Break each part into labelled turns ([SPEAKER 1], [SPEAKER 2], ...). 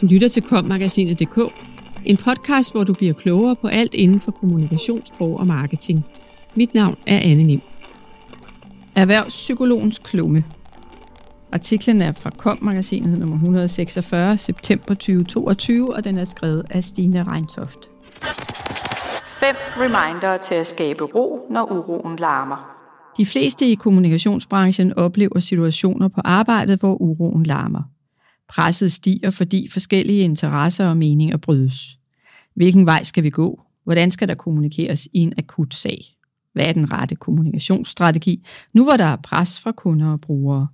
[SPEAKER 1] Du lytter til kommagasinet.dk, en podcast, hvor du bliver klogere på alt inden for kommunikationssprog og marketing. Mit navn er Anne Nim. Erhvervspsykologens klumme. Artiklen er fra Kom-magasinet nummer 146, september 2022, og den er skrevet af Stine Reintoft.
[SPEAKER 2] 5 reminder til at skabe ro, når uroen larmer.
[SPEAKER 1] De fleste i kommunikationsbranchen oplever situationer på arbejdet, hvor uroen larmer. Presset stiger, fordi forskellige interesser og meninger brydes. Hvilken vej skal vi gå? Hvordan skal der kommunikeres i en akut sag? Hvad er den rette kommunikationsstrategi, nu hvor der er pres fra kunder og brugere?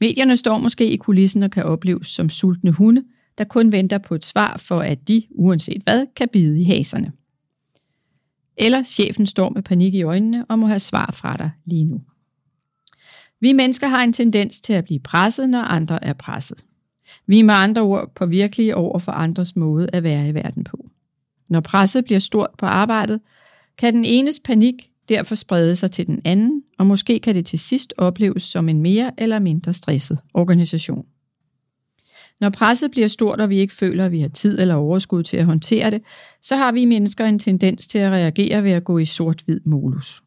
[SPEAKER 1] Medierne står måske i kulissen og kan opleves som sultne hunde, der kun venter på et svar for, at de, uanset hvad, kan bide i haserne. Eller chefen står med panik i øjnene og må have svar fra dig lige nu. Vi mennesker har en tendens til at blive presset, når andre er presset. Vi er med andre ord på virkelige over for andres måde at være i verden på. Når presset bliver stort på arbejdet, kan den enes panik derfor sprede sig til den anden, og måske kan det til sidst opleves som en mere eller mindre stresset organisation. Når presset bliver stort, og vi ikke føler, at vi har tid eller overskud til at håndtere det, så har vi mennesker en tendens til at reagere ved at gå i sort-hvid modus.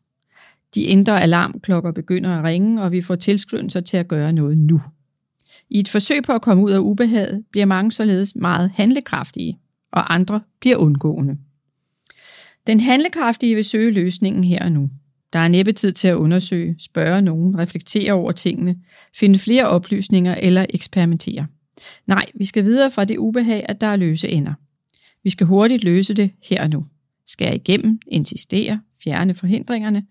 [SPEAKER 1] De indre alarmklokker begynder at ringe, og vi får tilskyndelser til at gøre noget nu. I et forsøg på at komme ud af ubehaget bliver mange således meget handlekraftige, og andre bliver undgående. Den handlekraftige vil søge løsningen her og nu. Der er næppe tid til at undersøge, spørge nogen, reflektere over tingene, finde flere oplysninger eller eksperimentere. Nej, vi skal videre fra det ubehag, at der er løse ender. Vi skal hurtigt løse det her og nu. Skære igennem, insistere, fjerne forhindringerne.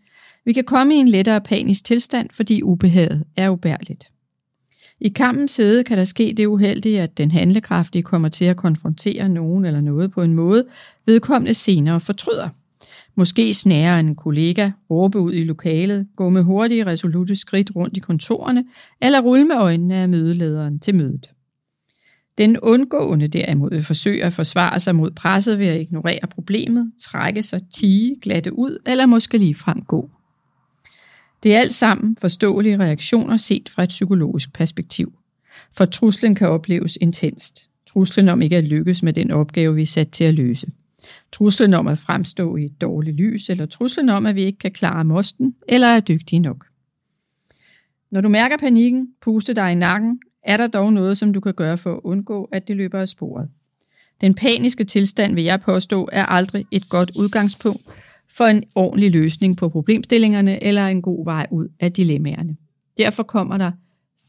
[SPEAKER 1] Vi kan komme i en lettere panisk tilstand, fordi ubehaget er ubærligt. I kampens hede kan der ske det uheldige, at den handlekraftige kommer til at konfrontere nogen eller noget på en måde, vedkommende senere fortryder. Måske snære en kollega, råbe ud i lokalet, gå med hurtige, resolute skridt rundt i kontorerne, eller rulle med øjnene af mødelederen til mødet. Den undgående derimod vil forsøge at forsvare sig mod presset ved at ignorere problemet, trække sig, tige, glatte ud eller måske lige frem gå. Det er alt sammen forståelige reaktioner set fra et psykologisk perspektiv. For truslen kan opleves intenst. Truslen om ikke at lykkes med den opgave, vi er sat til at løse. Truslen om at fremstå i et dårligt lys, eller truslen om, at vi ikke kan klare mosten, eller er dygtige nok. Når du mærker panikken puste dig i nakken, er der dog noget, som du kan gøre for at undgå, at det løber af sporet. Den paniske tilstand, vil jeg påstå, er aldrig et godt udgangspunkt for en ordentlig løsning på problemstillingerne eller en god vej ud af dilemmaerne. Derfor kommer der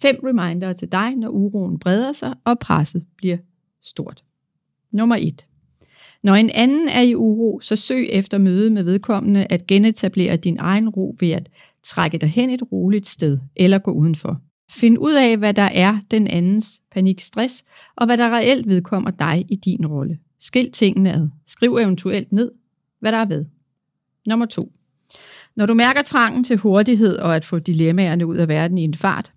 [SPEAKER 1] fem reminder til dig, når uroen breder sig og presset bliver stort. Nummer 1. Når en anden er i uro, så søg efter møde med vedkommende at genetablere din egen ro ved at trække dig hen et roligt sted eller gå udenfor. Find ud af, hvad der er den andens panikstress, og hvad der reelt vedkommer dig i din rolle. Skil tingene ad. Skriv eventuelt ned, hvad der er ved. Nummer to. Når du mærker trangen til hurtighed og at få dilemmaerne ud af verden i en fart,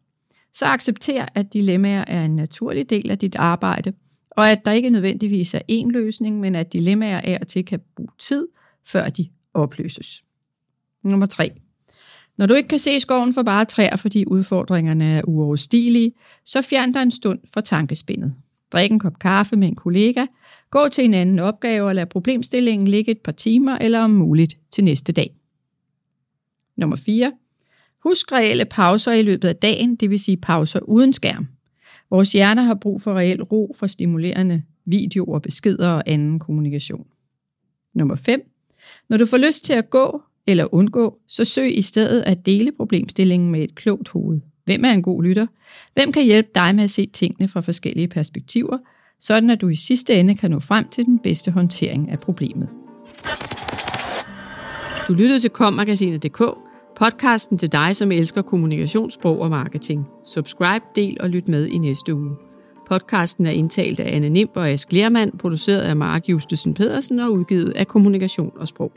[SPEAKER 1] så accepter, at dilemmaer er en naturlig del af dit arbejde, og at der ikke nødvendigvis er én løsning, men at dilemmaer er og til kan bruge tid, før de opløses. Nummer 3. Når du ikke kan se skoven for bare træer, fordi udfordringerne er uoverstigelige, så fjern dig en stund fra tankespindet drikke en kop kaffe med en kollega, gå til en anden opgave og lade problemstillingen ligge et par timer eller om muligt til næste dag. Nummer 4. Husk reelle pauser i løbet af dagen, det vil sige pauser uden skærm. Vores hjerner har brug for reel ro for stimulerende videoer, beskeder og anden kommunikation. Nummer 5. Når du får lyst til at gå, eller undgå, så søg i stedet at dele problemstillingen med et klogt hoved. Hvem er en god lytter? Hvem kan hjælpe dig med at se tingene fra forskellige perspektiver, sådan at du i sidste ende kan nå frem til den bedste håndtering af problemet. Du lyttede til kommagasinet.dk, podcasten til dig, som elsker kommunikationssprog og marketing. Subscribe, del og lyt med i næste uge. Podcasten er indtalt af Anne Nimb og Ask Lermand, produceret af Mark Justesen Pedersen og udgivet af Kommunikation og Sprog.